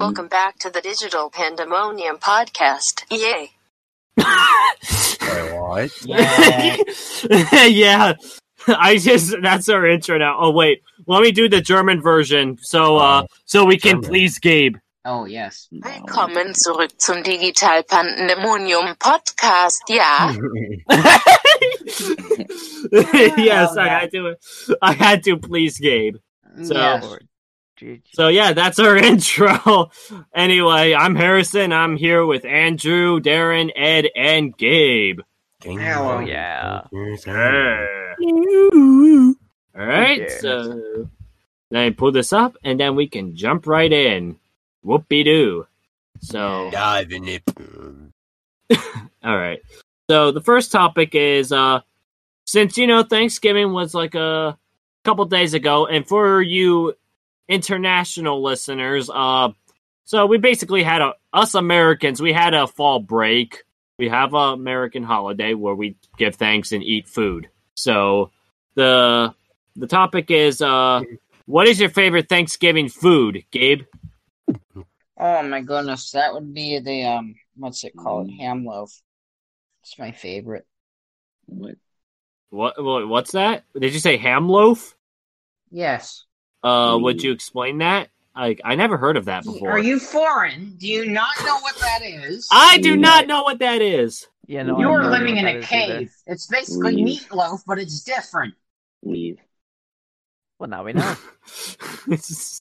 Welcome back to the Digital Pandemonium podcast. Yay. Wait, what? Yeah. yeah. I just that's our intro now. Oh wait, let me do the German version so uh Oh, so we can German. please Gabe. Oh, yes. Willkommen zurück zum Digital Pandemonium Podcast. Ja. yes, I had to I had to please Gabe. So- yes. So yeah, that's our intro. anyway, I'm Harrison. I'm here with Andrew, Darren, Ed, and Gabe. Hello. yeah. All right, Yeah. so then I pull this up, and then we can jump right in. Whoopie doo. So, Dive in it. all right. So the first topic is uh, since you know Thanksgiving was like a couple days ago, and for you international listeners, uh, so we basically had a us Americans we had a fall break. We have a American holiday where we give thanks and eat food. So the the topic is uh, what is your favorite Thanksgiving food, Gabe? Oh my goodness, that would be the um, what's it called? Ham loaf. It's my favorite. What? What, what what's that? Did you say ham loaf? Yes. Uh, would you explain that? Like, I never heard of that before. Are you foreign? Do you not know what that is? I do not know what that is. Yeah, no. You're living in a that is either. cave. It's basically Leave. meatloaf, but it's different. Leave. Well, now we know. It's-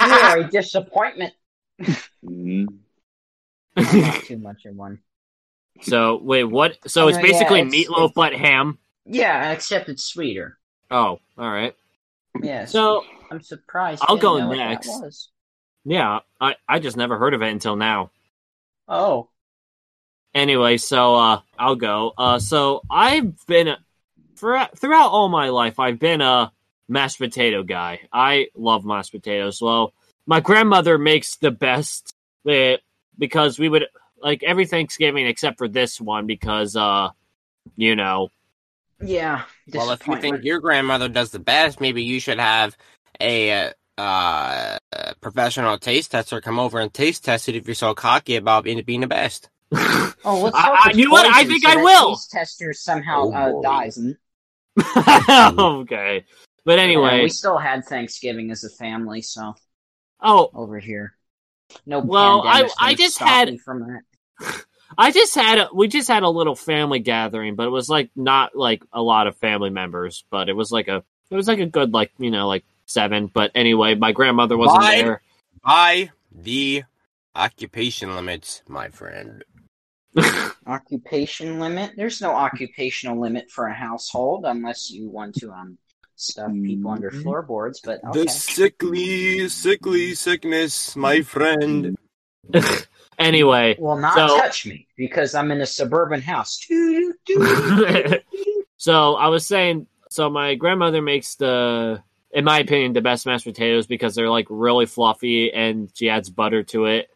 You are a disappointment. Mm. Not too much in one. so wait, what? So it's Uh, yeah, basically it's- meatloaf it's- but ham. Yeah, except it's sweeter. Oh, all right. Yeah. So I'm surprised. I'll go didn't know what that next. yeah, I I just never heard of it until now. Oh. Anyway, so uh, I'll go. Uh, so I've been for throughout all my life, I've been a mashed potato guy. I love mashed potatoes. Well, my grandmother makes the best eh, because we would like every Thanksgiving except for this one because uh, you know, Yeah. Well, if you think your grandmother does the best, maybe you should have a uh, professional taste tester come over and taste test it if you're so cocky about it being the best. Oh, let's I- hope I- it's you know what? I think so I will. Taste tester somehow Oh, uh, dies. Okay. But Yeah, anyway, we still had Thanksgiving as a family, so oh, over here. No, Well, I- I just had- from that. I just had a, we just had a little family gathering, but it was like not like a lot of family members, but it was like a it was like a good like you know like seven. But anyway, my grandmother wasn't Why? there. By the occupation limits, my friend. Occupation limit? There's no occupational limit for a household unless you want to um stuff people under Mhm. floorboards. But okay. The sickly, sickly sickness, my friend. anyway, will not so- touch me because I'm in a suburban house. so I was saying, so my grandmother makes the, in my opinion, the best mashed potatoes because they're like really fluffy and she adds butter to it,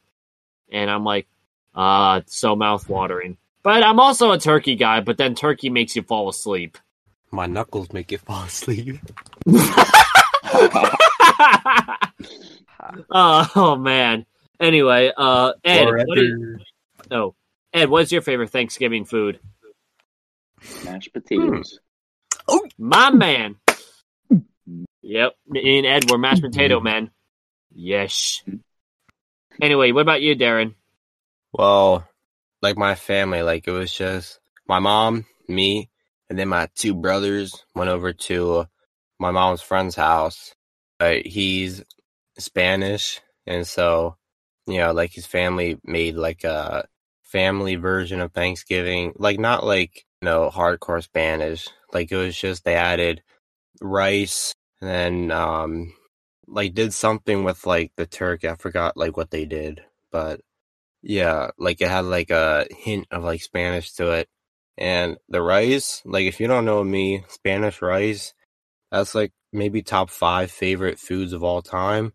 and I'm like, ah, it's so mouth watering. But I'm also a turkey guy, but then turkey makes you fall asleep. My knuckles make you fall asleep. oh, oh, man. Anyway, uh, Ed, what do you, Forever. oh, Ed, what's your favorite Thanksgiving food? Mashed potatoes. Oh my man. Yep, me and Ed were mashed potato men. Yes. Anyway, what about you, Darren? Well, like my family, like it was just my mom, me, and then my two brothers went over to my mom's friend's house. Uh, he's Spanish, and so you know, like his family made like a family version of Thanksgiving, like not like you know hardcore Spanish. Like it was just they added rice and then um like did something with like the Turk. I forgot like what they did, but yeah, like it had like a hint of like Spanish to it. And the rice, like if you don't know me, Spanish rice, that's like maybe top five favorite foods of all time.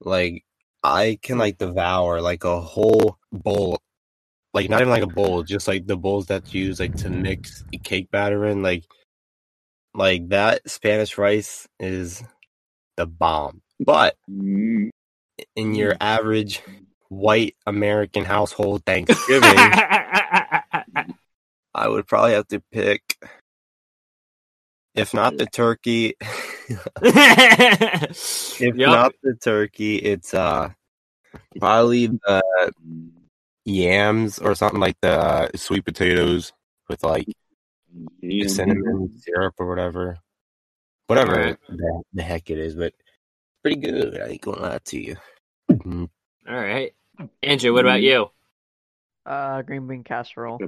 Like I can like devour like a whole bowl. Like not even like a bowl, just like the bowls that you use like to mix cake batter in. Like like that Spanish rice is the bomb. But Mm. in your average white American household Thanksgiving, I would probably have to pick, if not the turkey, if Yep. not the turkey, it's uh probably the yams or something like the uh, sweet potatoes with like the cinnamon syrup or whatever, whatever Alright. the, the heck it is. But pretty good. I ain't gonna lie to you. Mhm. All right. Andrew, what about you? Uh, green bean casserole.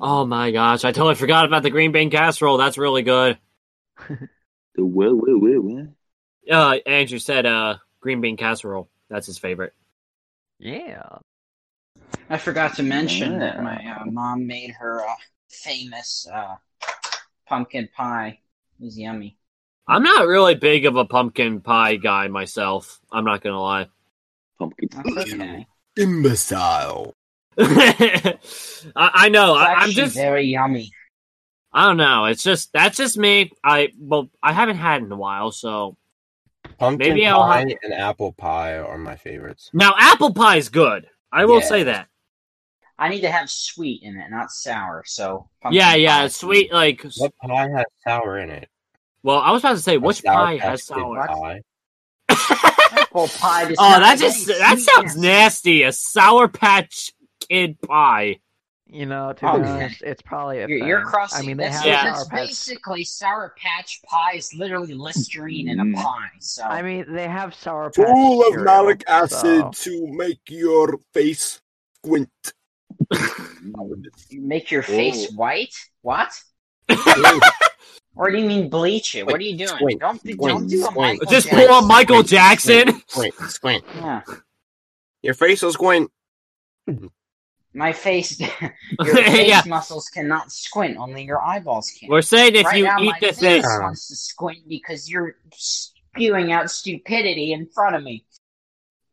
Oh my gosh, I totally forgot about the green bean casserole. That's really good. The what, what, what, what? Uh, Andrew said uh, green bean casserole. That's his favorite. Yeah. I forgot to mention Yeah. that my uh, mom made her uh, famous uh, pumpkin pie. It was yummy. I'm not really big of a pumpkin pie guy myself. I'm not gonna lie. Pumpkin. That's okay. Imbecile. I, I know. It's I, I'm just. very yummy. I don't know. It's just that's just me. I well, I haven't had in a while, so Pumpkin Maybe I'll pie have- and apple pie are my favorites. now apple pie is good. I will Yeah. say that. I need to have sweet in it, not sour. So pumpkin Yeah, yeah, pie. sweet. Like, What pie has sour in it? well, I was about to say, A which Sour pie has sour? pie. apple pie. Oh, that just any that sounds sweetness. nasty. A sour patch kid pie. You know, to Oh, be honest, it's probably a You're, you're crossing. I mean, they that's, have Yeah. Sour that's Patch. basically sour patch pie is literally Listerine in a Mm. pie. So I mean, they have Sour Patch Full of malic acid so- to make your face squint. You make your face white. What? Or do you mean bleach it? what are you doing? Squint, don't do, squint, don't do a squint. Michael Just pull up Michael Jackson. Squint, squint. Yeah. Your face will squint. My face, your face Yeah. muscles cannot squint. Only your eyeballs can. We're saying if right you now, eat my the face thing, wants to squint because you're spewing out stupidity in front of me.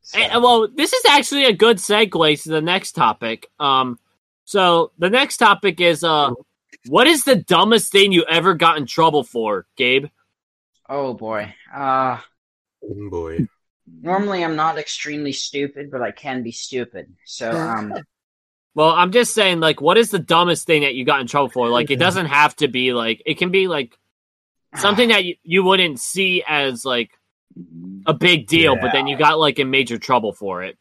So- Eh, well, this is actually a good segue to the next topic. Um, so the next topic is uh, what is the dumbest thing you ever got in trouble for, Gabe? oh boy. Uh, Oh, boy. normally I'm not extremely stupid, but I can be stupid. So um, Well, I'm just saying, like, what is the dumbest thing that you got in trouble for? Like, it doesn't have to be like it can be like something that you, you wouldn't see as like a big deal, but then you got like in major trouble for it.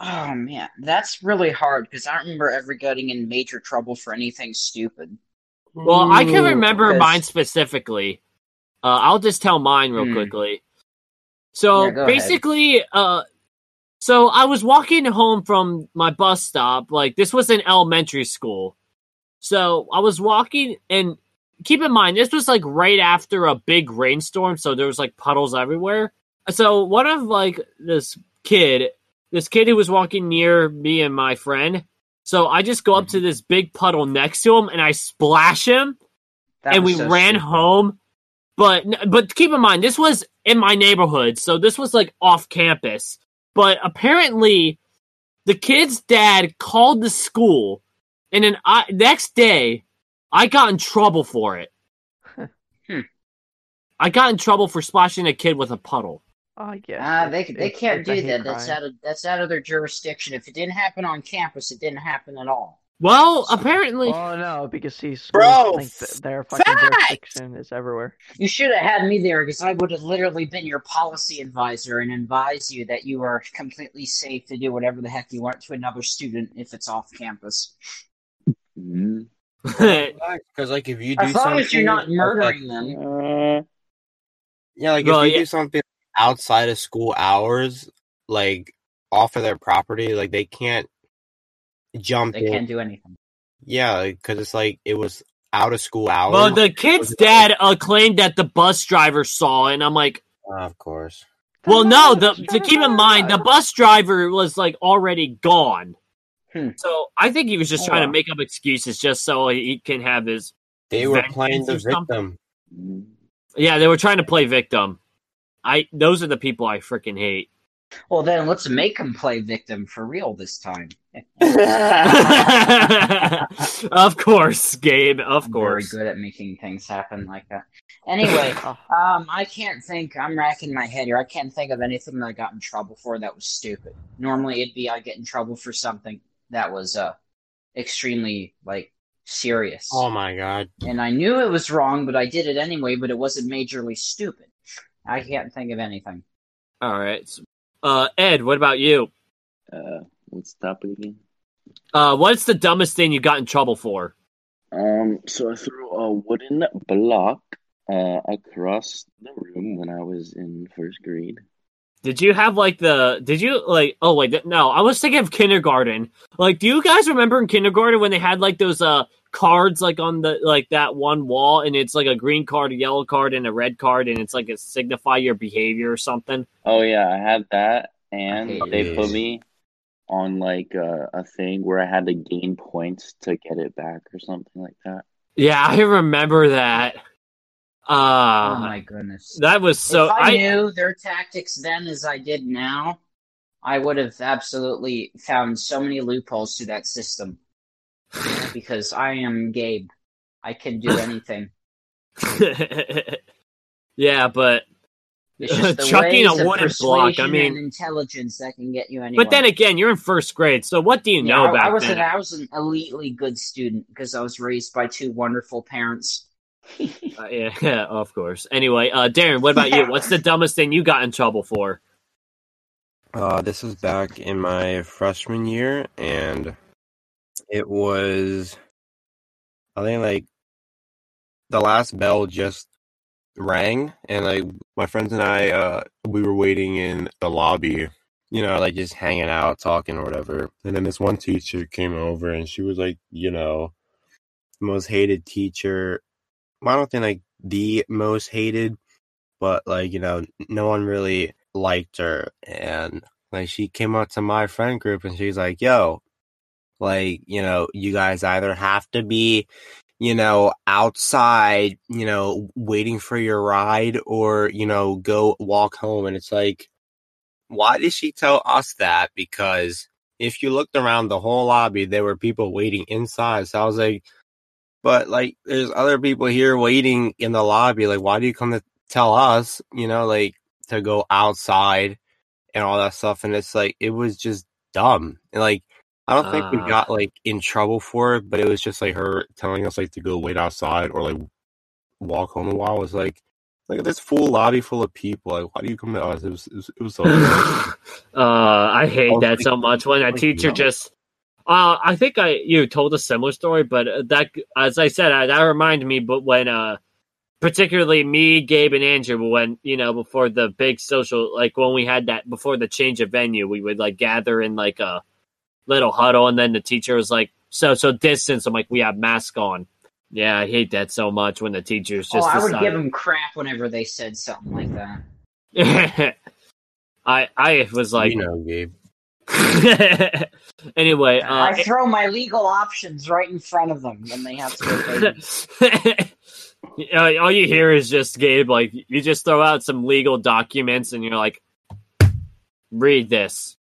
Oh man, that's really hard because I don't remember ever getting in major trouble for anything stupid. Well, I can remember Because- mine specifically. Uh, I'll just tell mine real Hmm. quickly. So Yeah, go ahead. basically, uh, so I was walking home from my bus stop. Like this was in elementary school. So I was walking, and keep in mind this was like right after a big rainstorm, so there was like puddles everywhere. So one of like this kid, this kid who was walking near me and my friend. So I just go up to mm-hmm. this big puddle next to him and I splash him That and we so ran stupid. home. But but keep in mind this was in my neighborhood, so this was like off campus. But apparently, the kid's dad called the school, and then I next day I got in trouble for it. Hmm. I got in trouble for splashing a kid with a puddle. I guess. Ah, they they it's- can't it's do hate that. That's out of that's out of their jurisdiction. If it didn't happen on campus, it didn't happen at all. Well, apparently, Oh no, because see, schools Bro, think that their fucking facts! jurisdiction is everywhere. You should have had me there because I would have literally been your policy advisor and advised you that you are completely safe to do whatever the heck you want to another student if it's off campus. Mm. Because like if you do As long something, as you're not like, murdering them. Uh, yeah, like Well, if you yeah. do something outside of school hours, like off of their property, like they can't jump They in. can't do anything. Yeah, because it's like it was out of school hours. well, the kid's dad uh, claimed that the bus driver saw it, and I'm like, Uh, of course. Well, no. The to keep in mind, the bus driver was like already gone. Hmm. So I think he was just Oh, trying to make up excuses just so he can have his. They were playing the or something? victim. Yeah, they were trying to play victim. I those are the people I freaking hate. Well, then let's make him play victim for real this time. of course, Gabe. Of I'm very course. good at making things happen like that. Anyway, um, I can't think. I'm racking my head here. I can't think of anything that I got in trouble for that was stupid. Normally, it'd be I get in trouble for something that was uh extremely like serious, Oh my god. and I knew it was wrong, but I did it anyway. But it wasn't majorly stupid. I can't think of anything. All right. Uh, Ed, what about you? Uh, what's the topic again? Uh, what's the dumbest thing you got in trouble for? Um, so I threw a wooden block uh across the room when I was in first grade. Did you have like the? Did you like? Oh wait, no. I was thinking of kindergarten. Like, do you guys remember in kindergarten when they had like those uh cards like on the like that one wall, and it's like a green card, a yellow card, and a red card, and it's like it signify your behavior or something. Oh yeah, I had that, and they these. put me on like a, a thing where I had to gain points to get it back or something like that. Yeah, I remember that. Uh oh my goodness! that was so. if I, I knew their tactics then as I did now, I would have absolutely found so many loopholes to that system. because I am Gabe. I can do anything. yeah, but It's just the Chucking a wooden block, I mean- intelligence that can get you anywhere. but then again, you're in first grade, so what do you Yeah, know I, back I was then? an I was an elitely good student because I was raised by two wonderful parents. Uh, yeah, of course. Anyway, uh, Darren, what about you? What's the dumbest thing you got in trouble for? Uh, this was back in my freshman year, and it was, I think, like the last bell just rang, and like my friends and I, uh, we were waiting in the lobby, you know, like just hanging out, talking or whatever. And then this one teacher came over, and she was like, you know, the most hated teacher. I don't think like the most hated, but like you know, no one really liked her and like she came up to my friend group and she's like yo like you know you guys either have to be you know outside you know waiting for your ride or you know go walk home. And it's like why did she tell us that? Because if you looked around the whole lobby there were people waiting inside. So i was like but like there's other people here waiting in the lobby like why do you come to tell us you know like to go outside and all that stuff and it's like it was just dumb and like i don't think we Ah. got like in trouble for it but it was just like her telling us like to go wait outside or like walk home a while It was like like this full lobby full of people like why do you come to us it was it was, it was so uh, I hate Oh, that thank- so much when a teacher you. just. Uh, I think I you told a similar story, but uh, that, as I said, uh, that reminded me. But when, uh, particularly me, Gabe, and Andrew, when you know before the big social, like when we had that before the change of venue, we would like gather in like a little huddle, and then the teacher was like, "So, so distance." I'm like, "We have masks on." Yeah, I hate that so much when the teachers Oh, just. I would decide- give them crap whenever they said something like that. I I was like, you know gabe anyway, uh, I throw my legal options right in front of them when they have to. obey. Uh, all you hear is just Gabe, like you just throw out some legal documents, and you're like, read this.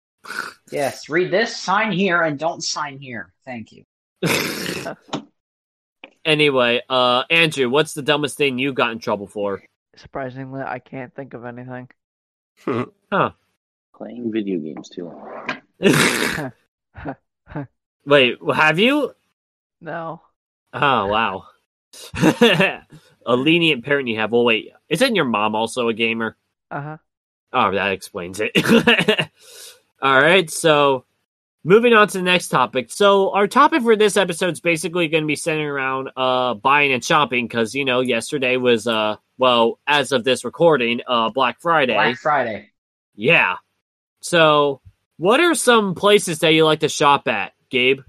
yes, read this, sign here, and don't sign here. Thank you. anyway, uh, Andrew, what's the dumbest thing you got in trouble for? surprisingly, I can't think of anything. Playing video games too long. Wait, have you? No. Oh wow, a lenient parent you have. Well, wait, isn't your mom also a gamer? Uh huh. Oh, that explains it. All right, so moving on to the next topic. So our topic for this episode is basically going to be centering around uh buying and shopping because you know yesterday was uh well as of this recording uh Black Friday. Black Friday. Yeah. So what are some places that you like to shop at, Gabe?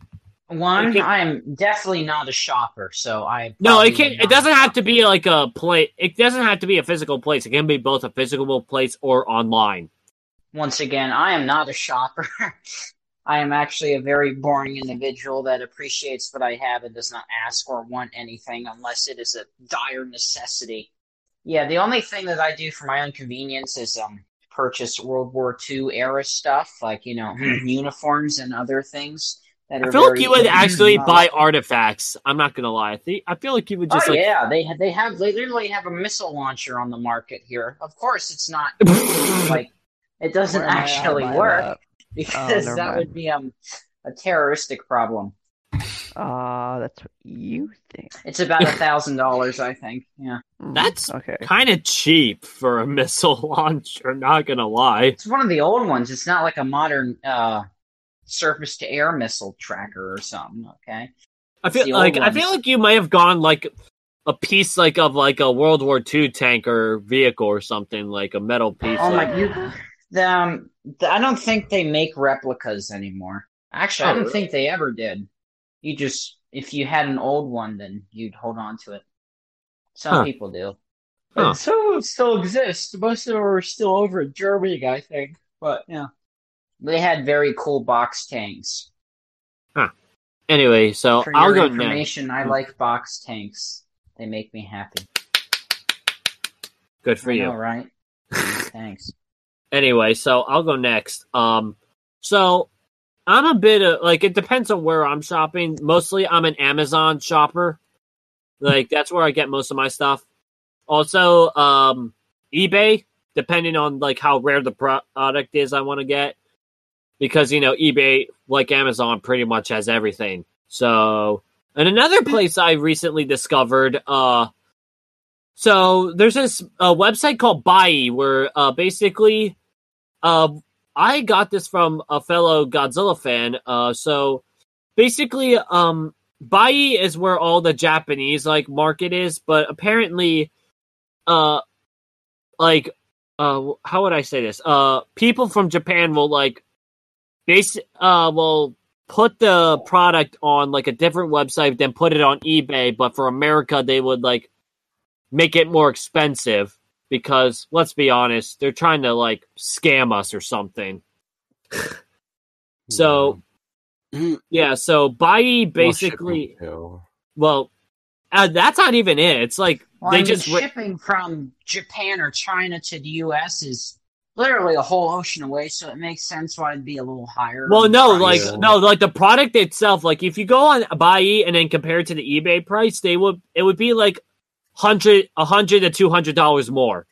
One, can- I'm definitely not a shopper, so I No, it can. It doesn't have to be like a place. It doesn't have to be a physical place. It can be both a physical place or online. Once again, I am not a shopper. I am actually a very boring individual that appreciates what I have and does not ask or want anything unless it is a dire necessity. Yeah, the only thing that I do for my own convenience is um purchase World War II era stuff, like you know uniforms and other things that are. I feel like you would actually uh, buy artifacts. I'm not gonna lie. I, think, I feel like you would just oh like yeah, they they have they literally have a missile launcher on the market here. Of course, it's not like it doesn't Where am I at actually work lap? because never that mind. would be um a terroristic problem. Ah, that's what you think. It's about a thousand dollars, I think. Yeah, Mm, That's okay. kind of cheap for a missile launcher. Not gonna lie. it's one of the old ones. It's not like a modern uh surface to air missile tracker or something. Okay. I feel old like I feel like you might have gone like a piece like of like a World War II tank or vehicle or something like a metal piece. Oh like- my! You, the, um, the, I don't think they make replicas anymore. Actually, I Oh, don't really? think they ever did. You just, if you had an old one, then you'd hold on to it. Some Huh. people do. Huh. Some of them still exist. Most of them are still over in Germany, I think. But yeah, they had very cool box tanks. Huh. Anyway, so For I'll go next. I like box tanks. They make me happy. Good for I you. know, right? Thanks. anyway, so I'll go next. Um, so I'm a bit of like it depends on where I'm shopping. Mostly, I'm an Amazon shopper. Like that's where I get most of my stuff. Also, um, eBay, depending on like how rare the product is, I want to get because you know eBay, like Amazon, pretty much has everything. So, and another place I recently discovered, uh, so there's this uh, website called Buyee where uh, basically, uh, I got this from a fellow Godzilla fan. Uh, so basically, um, Buyee is where all the Japanese like market is, but apparently, uh, like, uh, how would I say this? Uh, people from Japan will like, base, uh, will put the product on like a different website, then put it on eBay. But for America, they would like make it more expensive because let's be honest, they're trying to like scam us or something. So Mhm. yeah, so Buyee Well, basically, shipping, too. well, uh, that's not even it. It's like Well, they I mean, just shipping from Japan or China to the U.S. is literally a whole ocean away, so it makes sense why it'd be a little higher. Well, no, price. like no, like the product itself. Like if you go on Buyee and then compare it to the eBay price, they would it would be like hundred, a hundred to two hundred dollars more,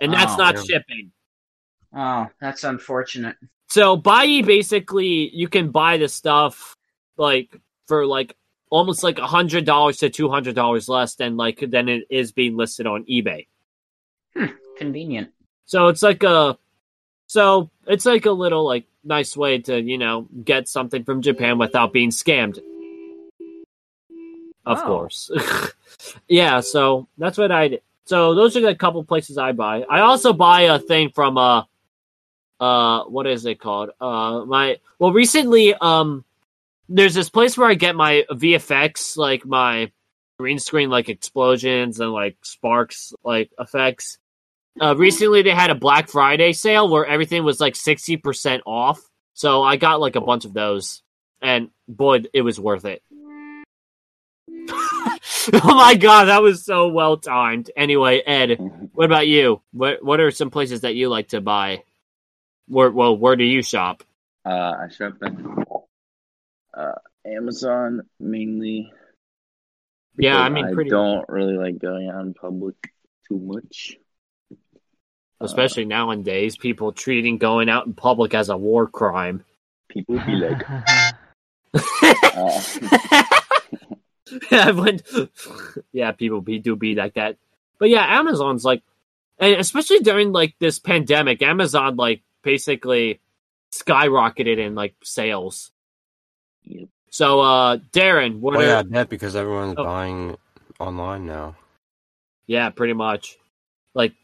and that's Oh, not yeah. shipping. oh, that's unfortunate. So Buyee basically you can buy the stuff like for like almost like a hundred dollars to two hundred dollars less than like than it is being listed on eBay. Hmm, convenient. So it's like a so it's like a little like nice way to, you know, get something from Japan without being scammed. Of Oh. course. yeah, so that's what I did. So those are the couple places I buy. I also buy a thing from uh uh what is it called? Uh my well recently um there's this place where I get my VFX like my green screen like explosions and like sparks like effects uh, recently they had a Black Friday sale where everything was like 60% off. So I got like a bunch of those. And boy, it was worth it. oh my god, that was so well timed. Anyway, Ed, what about you? What what are some places that you like to buy? Where well, where do you shop? Uh, I shop at uh, Amazon mainly. Yeah, I mean, pretty don't really like going out in public too much. especially nowadays, people treating going out in public as a war crime. People be like, uh, yeah, when, yeah, people be, do be like that. But yeah, Amazon's like, and especially during like this pandemic, Amazon like basically skyrocketed in like sales. Yep. So, uh, Darren, what Oh are yeah, that because everyone's Oh. buying online now. yeah, pretty much like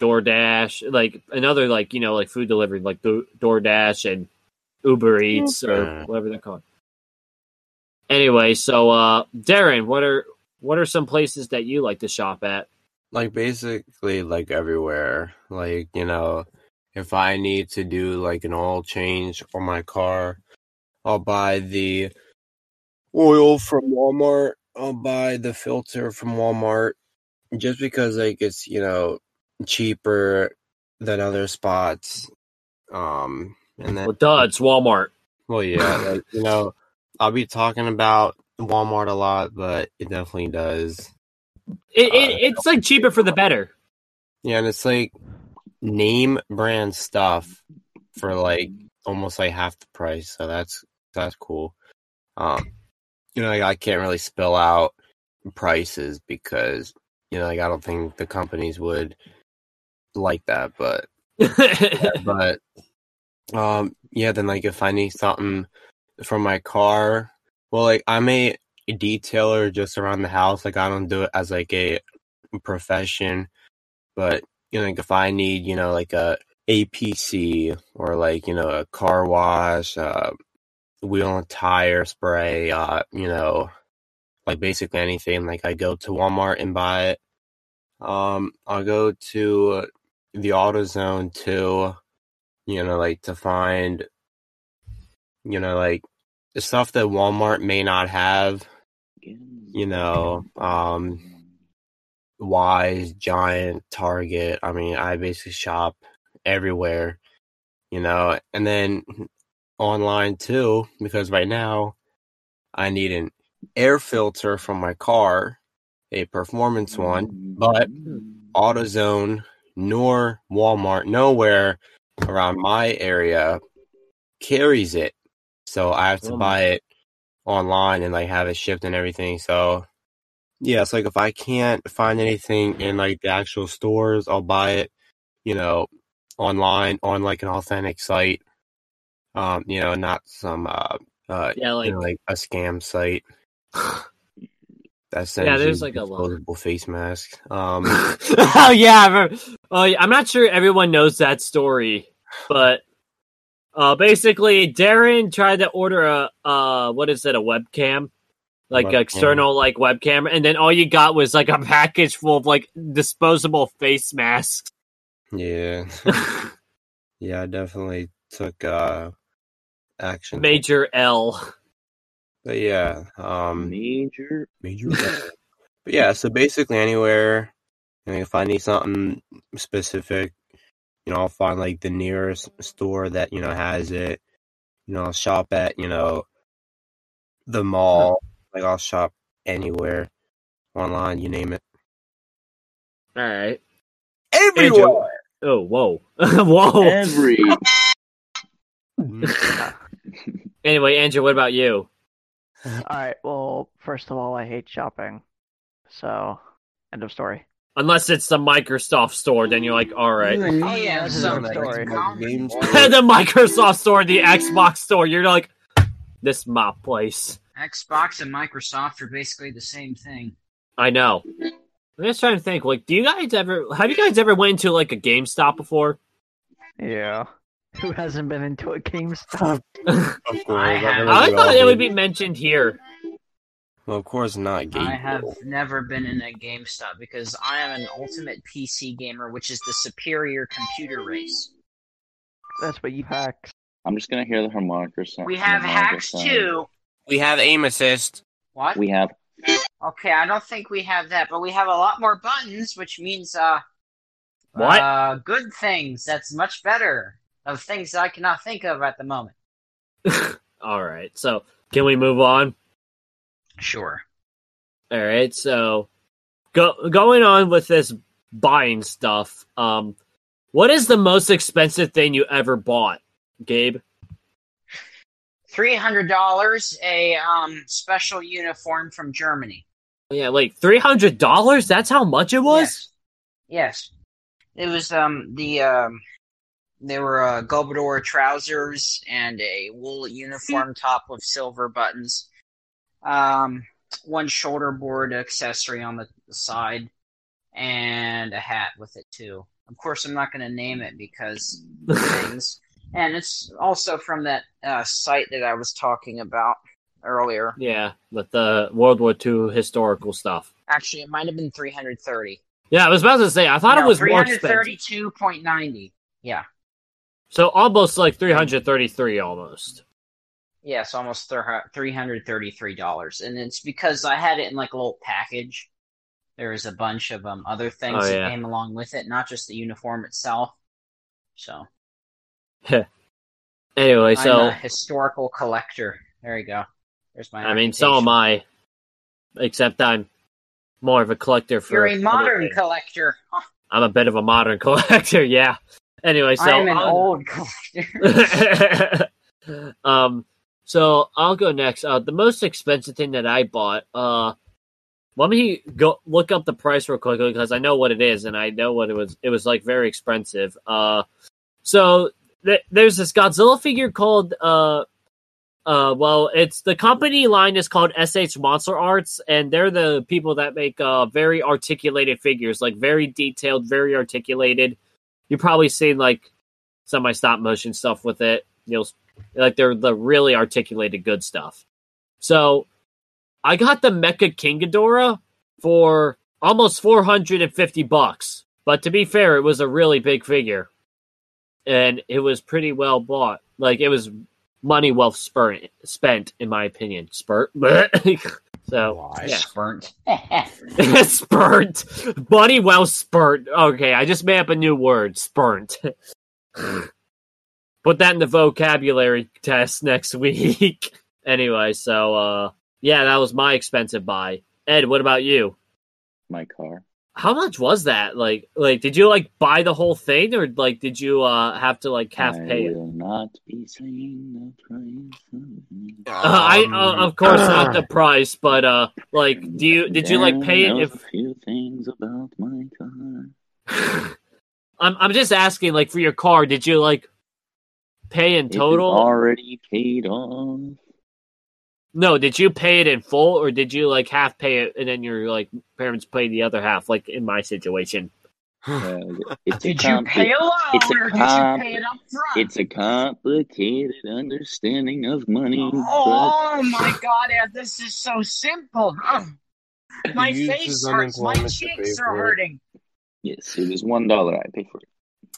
DoorDash, like another like you know like food delivery like Do- DoorDash and Uber Eats or whatever they're called. Anyway, so uh, Darren, what are what are some places that you like to shop at? Like basically like everywhere. Like, you know, if I need to do like an oil change for my car, I'll buy the oil from Walmart. I'll buy the filter from Walmart just because like it's, you know, cheaper than other spots. Um, and then Well, duh, it's Walmart. well, yeah, like, you know, I'll be talking about Walmart a lot, but it definitely does. It, it it's like cheaper for the better. Yeah, and it's like name brand stuff for like almost like half the price. So that's that's cool. Um, you know, like, I can't really spill out prices because you know, like I don't think the companies would like that, but but um yeah then like if i need something for my car. Well like i'm a detailer just around the house like i don't do it as like a profession but you know like if i need you know like a apc or like you know a car wash uh wheel and tire spray uh you know like basically anything like i go to walmart and buy it. Um i'll go to the AutoZone too, you know, like to find, you know, like the stuff that Walmart may not have, you know, um, Weis, Giant, Target. I mean, I basically shop everywhere, you know, and then online too, because right now I need an air filter for my car, a performance one, but AutoZone nor Walmart, nowhere around my area carries it. So I have to buy it online and like have it shipped and everything. So yeah, it's like if I can't find anything in like the actual stores, I'll buy it, you know, online on like an authentic site. Um, you know, not some uh uh yeah, you like know, like a scam site That's Yeah, there's like a disposable face mask. Um oh yeah, oh, yeah, I'm not sure everyone knows that story, but uh, basically, Darren tried to order a uh, what is it, a webcam, like Webcam. external like webcam, and then all you got was like a package full of like disposable face masks. Yeah. yeah, I definitely took uh action. Major L. But yeah, um Major. major But yeah, so basically anywhere you know, if I need something specific, you know, I'll find like the nearest store that, you know, has it. You know, I'll shop at, you know, the mall. Like I'll shop anywhere. Online, you name it. All right. Everywhere. Oh, whoa, whoa. Every. Anyway, Andrew, what about you? Alright, well, first of all, I hate shopping. So, end of story. Unless it's the Microsoft store, then you're like, all right. Mm-hmm. Oh, yeah, this is a something story. in common, Games boy. store. the Microsoft store, the Xbox store. You're like, this is my place. Xbox and Microsoft are basically the same thing. I know. I'm just trying to think. Like, do you guys ever have you guys ever went to like a GameStop before? Yeah. Who hasn't been into a GameStop? Of course. I have- I thought it would be mentioned here. Well, of course not. Game I have never been in a GameStop because I am an ultimate PC gamer, which is the superior computer race. That's what you hack. I'm just gonna hear the harmonica sound. We have harmonica hacks sound. too. We have aim assist. What? We have. Okay, I don't think we have that, but we have a lot more buttons, which means uh What? Uh good things. That's much better. Of things that I cannot think of at the moment. All right. So, can we move on? Sure. All right. So, go going on with this buying stuff. Um, what is the most expensive thing you ever bought, Gabe? Three hundred dollars, a um special uniform from Germany. Yeah, like three hundred dollars. That's how much it was. Yes. yes. It was um the um they were uh, Gobador trousers and a wool uniform top with silver buttons. Um, one shoulder board accessory on the side, and a hat with it too. Of course, I'm not going to name it because things. And it's also from that uh, site that I was talking about earlier. Yeah, with the World War II historical stuff. Actually, it might have been 330. Yeah, I was about to say. I thought no, it was more 332.90. Yeah. So almost like three hundred thirty-three, almost. Yes, almost three hundred thirty-three dollars, and it's because I had it in like a little package. There was a bunch of um other things Oh, that came along with it, not just the uniform itself. So Anyway, I'm so a historical collector. There you go. There's my. I mean, so am I. Except I'm more of a collector for. You're a modern collector. I'm a bit of a modern collector. Yeah. Anyway, so I'm an old collector. um, so I'll go next. Uh, the most expensive thing that I bought. Uh, let me go look up the price real quickly because I know what it is and I know what it was. It was like very expensive. Uh, so th- there's this Godzilla figure called. Uh, uh, well, it's the company line is called SH Monster Arts, and they're the people that make uh very articulated figures, like very detailed, very articulated. You've probably seen like some my stop motion stuff with it. You'll like they're the really articulated good stuff. So I got the Mecha King Ghidorah for almost 450 bucks. But to be fair, it was a really big figure. And it was pretty well bought. Like it was money well spurt, spent, in my opinion. Spurt. so Why? yeah. Burnt. spurt. Money well spurt. Okay, I just made up a new word. Spurt. Put that in the vocabulary test next week. anyway, so uh yeah, that was my expensive buy. Ed, what about you? My car. How much was that? Like like did you like buy the whole thing or like did you uh have to like half I pay it? will not be saying the price of it. Uh, I uh, of course not the price, but uh like do you did you like pay it if a few things about my car. I'm I'm just asking like for your car, did you like pay in It is total? already paid off. No, did you pay it in full or did you like half pay it and then your like parents pay the other half like in my situation? Uh, it's a Did you pay a loan it's a or did you pay it up front? It's a complicated understanding of money, Oh my god, Ed, this is so simple. Ugh. My face hurts. My cheeks are for it. hurting. yes, it was one dollar I pay for it.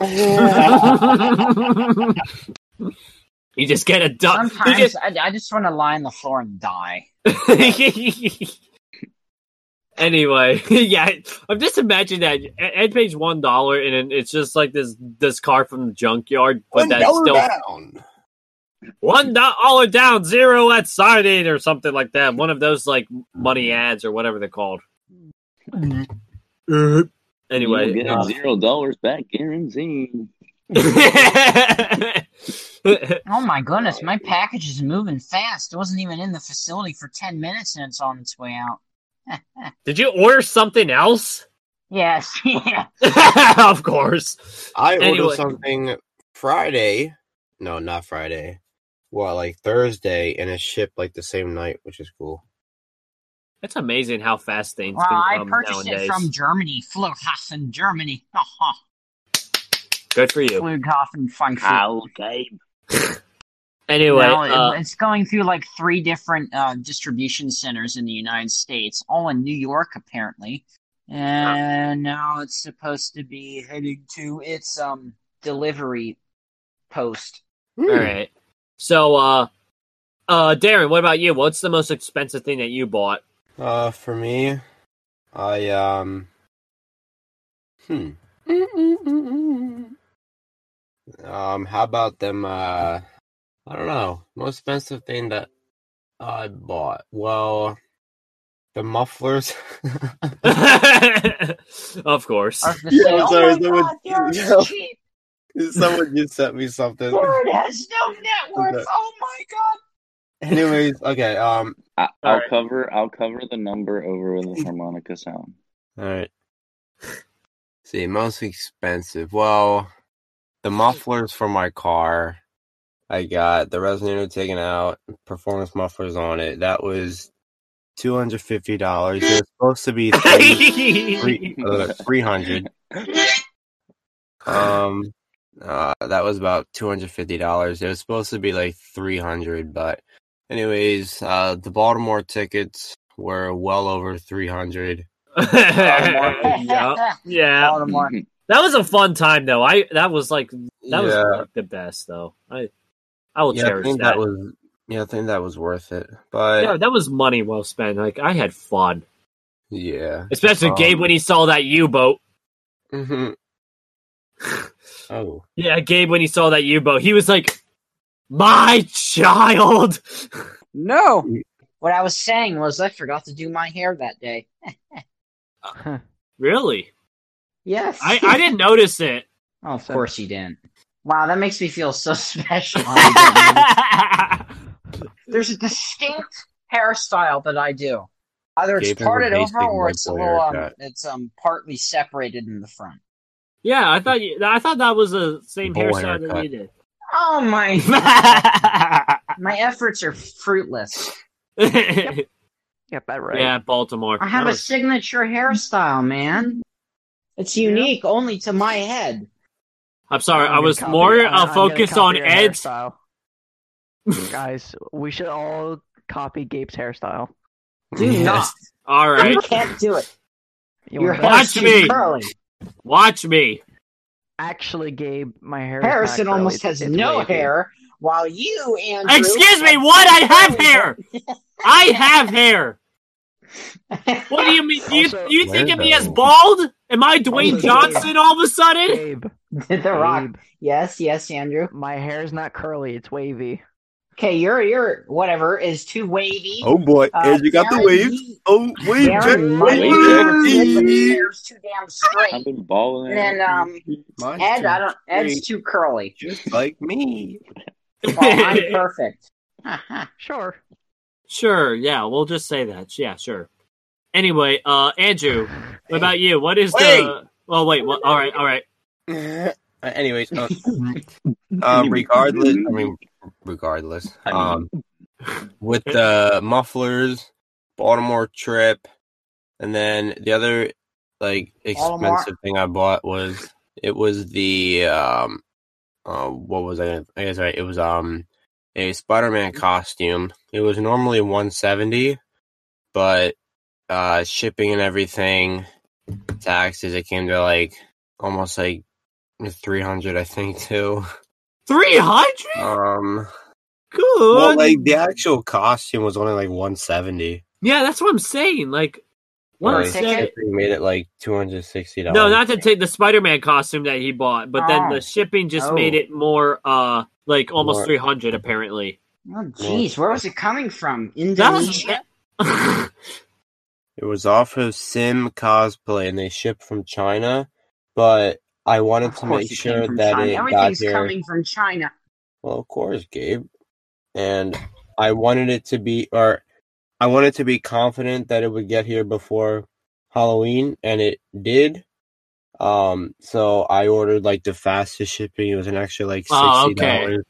you just get a duck. Sometimes I, I just want to lie on the floor and die. anyway, yeah, I'm just imagining that Ed pays one dollar and it's just like this this car from the junkyard, but One that's still down. one dollar down, zero at signing or something like that. One of those like money ads or whatever they're called. Anyway, You'll get uh, zero dollars back guarantee. Oh my goodness, my package is moving fast. It wasn't even in the facility for 10 minutes and it's on its way out. Did you order something else? Yes, yeah. of course. I ordered something Friday. No, not Friday. Well, like Thursday, and it shipped like the same night, which is cool. It's amazing how fast things Well, can I purchased nowadays. it from Germany. Flughafen, Germany. Haha. Good for you. Flughafen, Frankfurt. Okay. Anyway, No, it- uh, it's going through like three different uh, distribution centers in the United States, all in New York apparently. And now it's supposed to be heading to its um delivery post. all right. So, uh, uh, Darren, what about you? What's the most expensive thing that you bought? Uh, for me, I um, hmm, um, how about them? Uh, I don't know. Most expensive thing that I bought. Well, the mufflers. of course. I was gonna Yeah, say, I'm oh sorry, my someone- god, they're yeah. cheap. Someone just sent me something. Bird has no net worth. Okay. Oh my god. Anyways, okay. Um, I, I'll Alright. cover. I'll cover the number over with a harmonica sound. all right. See, most expensive. Well, the mufflers for my car. I got the resonator taken out, performance mufflers on it. That was two hundred fifty dollars. It was supposed to be three, three, uh, 300 Um, uh, that was about two hundred fifty dollars. It was supposed to be like three hundred, but anyways, uh, the Baltimore tickets were well over three hundred. yeah, yeah. Baltimore. That was a fun time, though. I that was like that was like, the best, though. I I will yeah, I cherish think that. that was yeah, I think that was worth it. But yeah, that was money well spent. Like I had fun, yeah, especially Um, Gabe when he saw that U boat. Mm-hmm. Oh, Yeah, Gabe, when he saw that U boat, he was like, "My child." No. What I was saying was I forgot to do my hair that day. Really? Yes. I, I didn't notice it. Oh, of So- course you didn't. Wow, that makes me feel so special. I didn't notice. There's a distinct hairstyle that I do. Either it's Gabe parted over or it's a little um, it's um partly separated in the front. yeah, I thought you, I thought that was the same Bowl hairstyle that you did. Oh my my efforts are fruitless. yeah, Get that right. Yeah, Baltimore. I have That a signature hairstyle, man. It's unique only to my head. I'm sorry, I'm I was copy- more I'm- uh, I'm focused on Ed's. hairstyle. Guys, we should all copy Gabe's hairstyle. Do Yes. not. All right, You can't do it. You Your want Watch me. curly. watch me. Actually, Gabe, my hair. is Harrison curly, almost it's- has it's no wavy. hair, while you, Andrew. Excuse me, what? I have hair. I have hair. What do you mean? You Also- you think of me as bald? Am I Dwayne Also, Johnson all of a sudden? Gabe, the Rock. Gabe, Yes, yes, Andrew. my hair is not curly; it's wavy. Okay, your your whatever is too wavy. Oh boy, Uh, Ed, you got the Darren, waves. Oh, wave, Darren Jack, wave, be Jack, able to do it, but his wave. hair's too damn straight. I've been balling. And then, um, Mine's Ed, too I don't. Ed's straight, too curly. just like me. Well, I'm perfect. Sure. Sure, yeah, we'll just say that. Yeah, sure. Anyway, uh, Andrew, what about you? What is Wait. the? Oh wait, what? All right, all right. Uh, Anyways, uh, um, regardless, I mean, regardless, um, with the mufflers, Baltimore trip, and then the other like Baltimore. expensive thing I bought was it was the um, uh, what was I? I guess right, it was um a Spider-Man costume. It was normally one seventy, but uh, shipping and everything, taxes, it came to like almost like three hundred, I think, too. Three hundred. Um, Good. well, like the actual costume was only like one seventy. yeah, that's what I'm saying. Like, one Or Like, shipping made it like two hundred sixty dollars. No, not to take the Spider-Man costume that he bought, but then Oh. the shipping just Oh. made it more, uh, like almost More- three hundred apparently. Oh, jeez, where was it coming from? That was- Indonesia. It was off of Sim Cosplay, and they shipped from China. But I wanted to make sure that China. it got Everything's here. coming from China. Well, of course, Gabe. And I wanted it to be, or I wanted to be confident that it would get here before Halloween, and it did. Um, so I ordered like the fastest shipping. It was an extra like sixty Oh, dollars.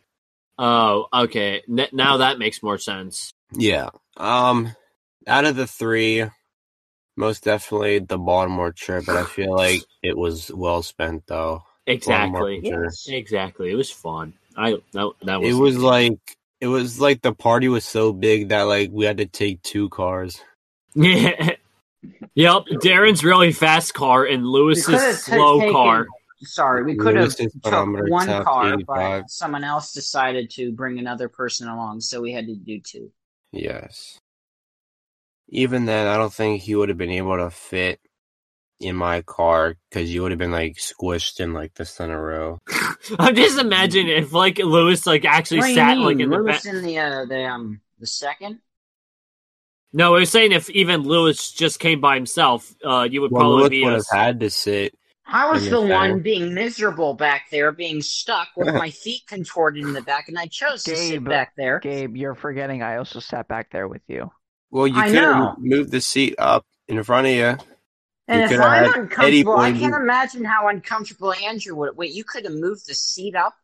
Oh, okay. oh, okay. N- now that makes more sense. Yeah. Um, out of the three, most definitely the Baltimore trip, but I feel like it was well spent though. Exactly. Yes. Exactly. It was fun. I that, that was. It was like it was like the party was so big that like we had to take two cars. Yeah. yep. Darren's really fast car and could've Lewis's slow taken- car. Sorry, we could have took one car, 85. but someone else decided to bring another person along, so we had to do two. Yes. Even then, I don't think he would have been able to fit in my car because you would have been like squished in like the center row. I'm just imagining if like Lewis like actually What sat like in the Lewis in the uh, the um the second. No, I was saying if even Lewis just came by himself, uh, you would Well, probably Lewis be would a, have had to sit. I was the the one center. being miserable back there, being stuck with my feet contorted in the back, and I chose to sit Gabe, back there. Gabe, you're forgetting. I also sat back there with you. Well, you I could know. have moved the seat up in front of you. And You if I'm uncomfortable, I can't imagine how uncomfortable Andrew would. Wait, you could have moved the seat up.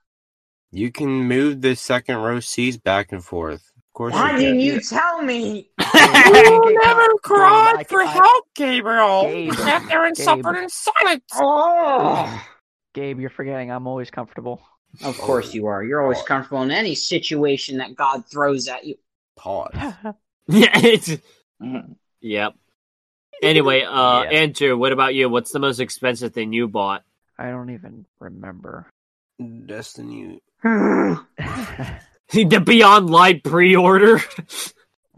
You can move the second row seats back and forth. Of course, Why you didn't can. you tell me? You never cried for help, Gabriel. Gabe, sat there and Gabe. suffered in silence. Oh, Gabe, you're forgetting. I'm always comfortable. of course you are. You're always comfortable in any situation that God throws at you. Pause. yeah, it's Mhm. yep. Anyway, uh, Yeah. Andrew, what about you? What's the most expensive thing you bought? I don't even remember. Destiny. the Beyond Light pre-order.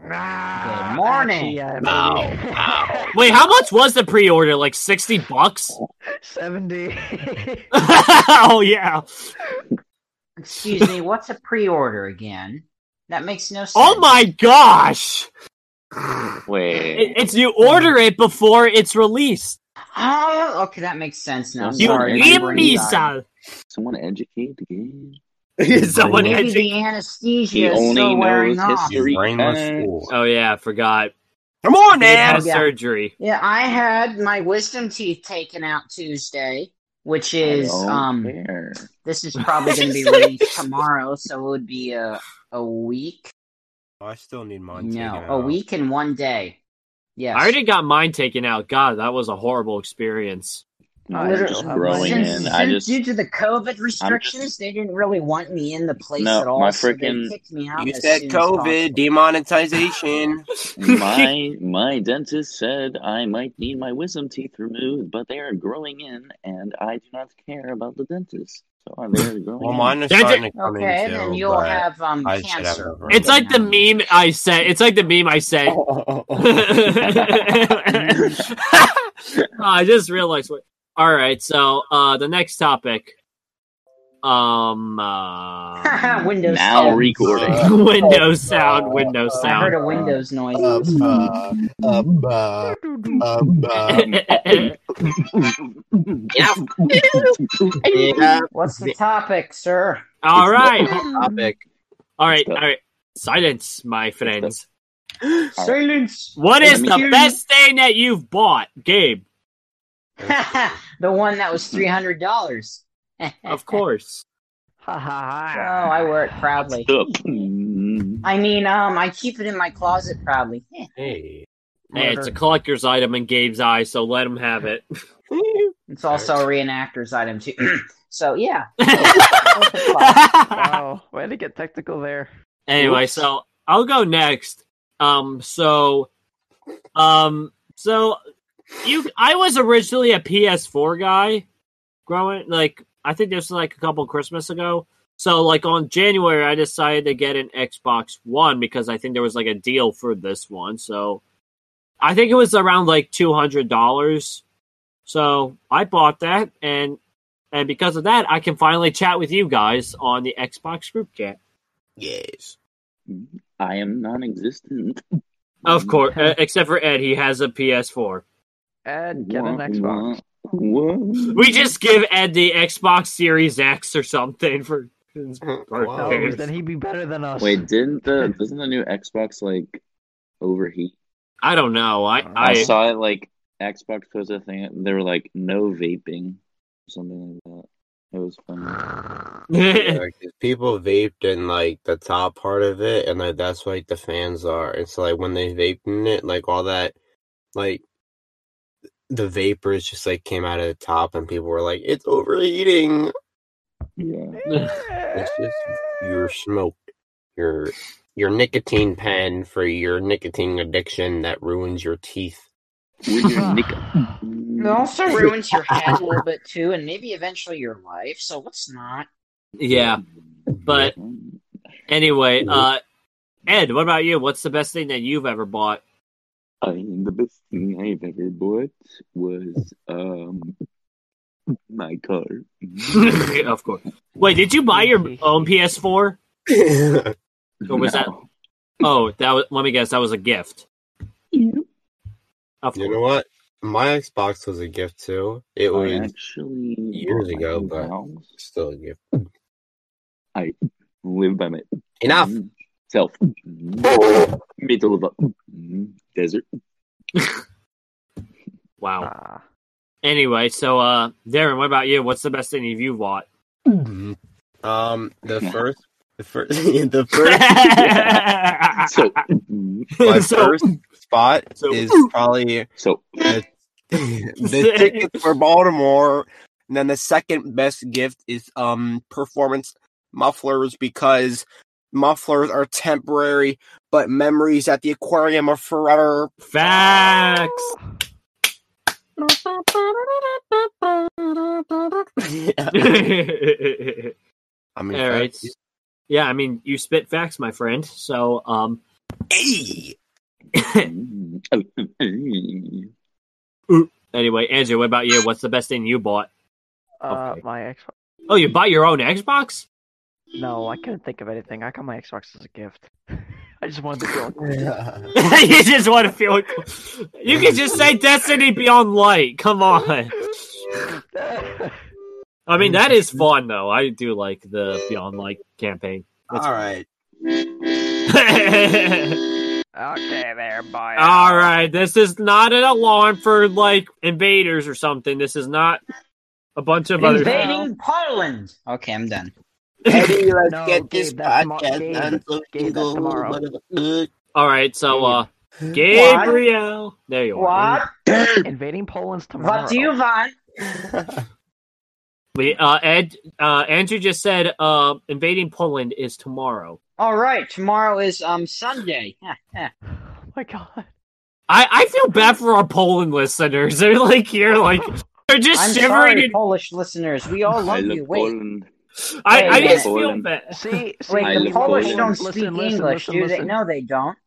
Good morning. Yeah, Ow, maybe. ow. Wait, how much was the pre-order? Like sixty bucks? 70. oh yeah. Excuse me, what's a pre-order again? That makes no sense. Oh my gosh! Wait. It- it's you order it before it's released. Oh, okay, that makes sense now. You You Sorry, my give brain me died. Someone educate the game. Someone Maybe had the to- anesthesia He is only still wearing knows off. history. Brainless fool. Oh yeah, I forgot. Come on, He man. a Yeah. surgery. Yeah, I had my wisdom teeth taken out Tuesday, which is um care. this is probably going to be released tomorrow, so it would be a a week. I still need mine. No, taken a out. week and one day. Yes. I already got mine taken out. God, that was a horrible experience. Mine Literally, just growing since, in. I just due to the COVID restrictions, they didn't really want me in the place No, at all. my so they kicked me out. You as said soon COVID possible. demonetization. my my dentist said I might need my wisdom teeth removed, but they are growing in, and I do not care about the dentist. So they're growing well, mine is starting to come Okay, in too. then you'll have um I should have cancer. It's like the meme I said. It's like the meme I said. I just realized what. All right, so uh the next topic. Um. Uh, Windows. now sound. recording. Windows sound. Windows I heard sound. a Windows noise. uh, uh, uh, uh, yeah. What's the topic, sir? all right, Topic. all right, all right. Silence, my friends. Silence. What is the best thing that you've bought, Gabe? the one that was three hundred dollars. Of course. Ha ha Oh. I wear it proudly. I mean, um, I keep it in my closet proudly. Hey. Hey, it's a collector's item in Gabe's eyes, so let him have it. It's also a reenactor's item too. so yeah. Wow, way to get technical there. anyway, Oops. so I'll go next. Um, so, um, so you, I was originally a PS4 guy, growing like I think this was like a couple Christmas ago. So like on January, I decided to get an Xbox One because I think there was like a deal for this one. So I think it was around like two hundred dollars. So I bought that, and and because of that, I can finally chat with you guys on the Xbox group chat. Yes. I am non-existent. Of course, uh, except for Ed, he has a PS4. Ed, get an Xbox. Wah, wah. We just give Ed the Xbox Series X or something for. his No, birthday. then he'd be better than us. Wait, didn't the doesn't the new Xbox like overheat? I don't know. I I, I, saw it like Xbox was a thing. They were like no vaping, something like that. It was funny. Yeah, 'cause people vaped in like the top part of it, and like that's what like, the fans are. It's like when they vaped in it, like all that, like the vapors just like came out of the top, and people were like, "It's overheating." Yeah. It's just your smoke, your your nicotine pen for your nicotine addiction that ruins your teeth. Your nick. It also ruins your head a little bit too, and maybe eventually your life. So let's not. yeah. But anyway, uh, Ed, what about you? What's the best thing that you've ever bought? I mean, the best thing I've ever bought was um my car. of course. Wait, did you buy your own PS4? Or was that? Oh, that was. Let me guess. That was a gift. Of You know what? My Xbox was a gift too. It I was actually years ago, but- house. still a gift. I live by my Enough. Self. Middle of a desert. Wow. Ah. Anyway, so uh, Darren, what about you? What's the best thing you've bought? Um, the first, the first, the first, So, my So- first spot so- is probably so the, the tickets for Baltimore. And then the second best gift is um performance mufflers because mufflers are temporary, but memories at the aquarium are forever. Facts. I mean, All right. facts. Yeah, I mean, you spit facts, my friend. So, um, Hey, Anyway, Andrew, what about you? What's the best thing you bought? Uh, Okay. my Xbox. Oh, you bought your own Xbox? No, I couldn't think of anything. I got my Xbox as a gift. I just wanted to feel. you just want to feel. You can just say Destiny Beyond Light. Come on. I mean, that is fun though. I do like the Beyond Light campaign. All right. Okay, there, boy. All right, this is not an alarm for like invaders or something. This is not a bunch of other. Invading Poland. Okay, I'm done. Eddie, let's No, get this Gabe, that's podcast Gabe, done so we Gabe, can go tomorrow. All right, so uh, Gabriel, there you are. What? Invading Poland's tomorrow. What do you want? We uh, Ed, uh, Andrew just said uh, invading Poland is tomorrow. All right, tomorrow is um Sunday. Oh my god. I, I feel bad for our Poland listeners. They're like here, like they're just I'm shivering. sorry, in- Polish listeners. We all I love love you. Wait, Poland. I, I Wait, just feel bad. See, see wait. The Polish Poland. don't Listen, speak listen, English, listen, do they? No, they don't.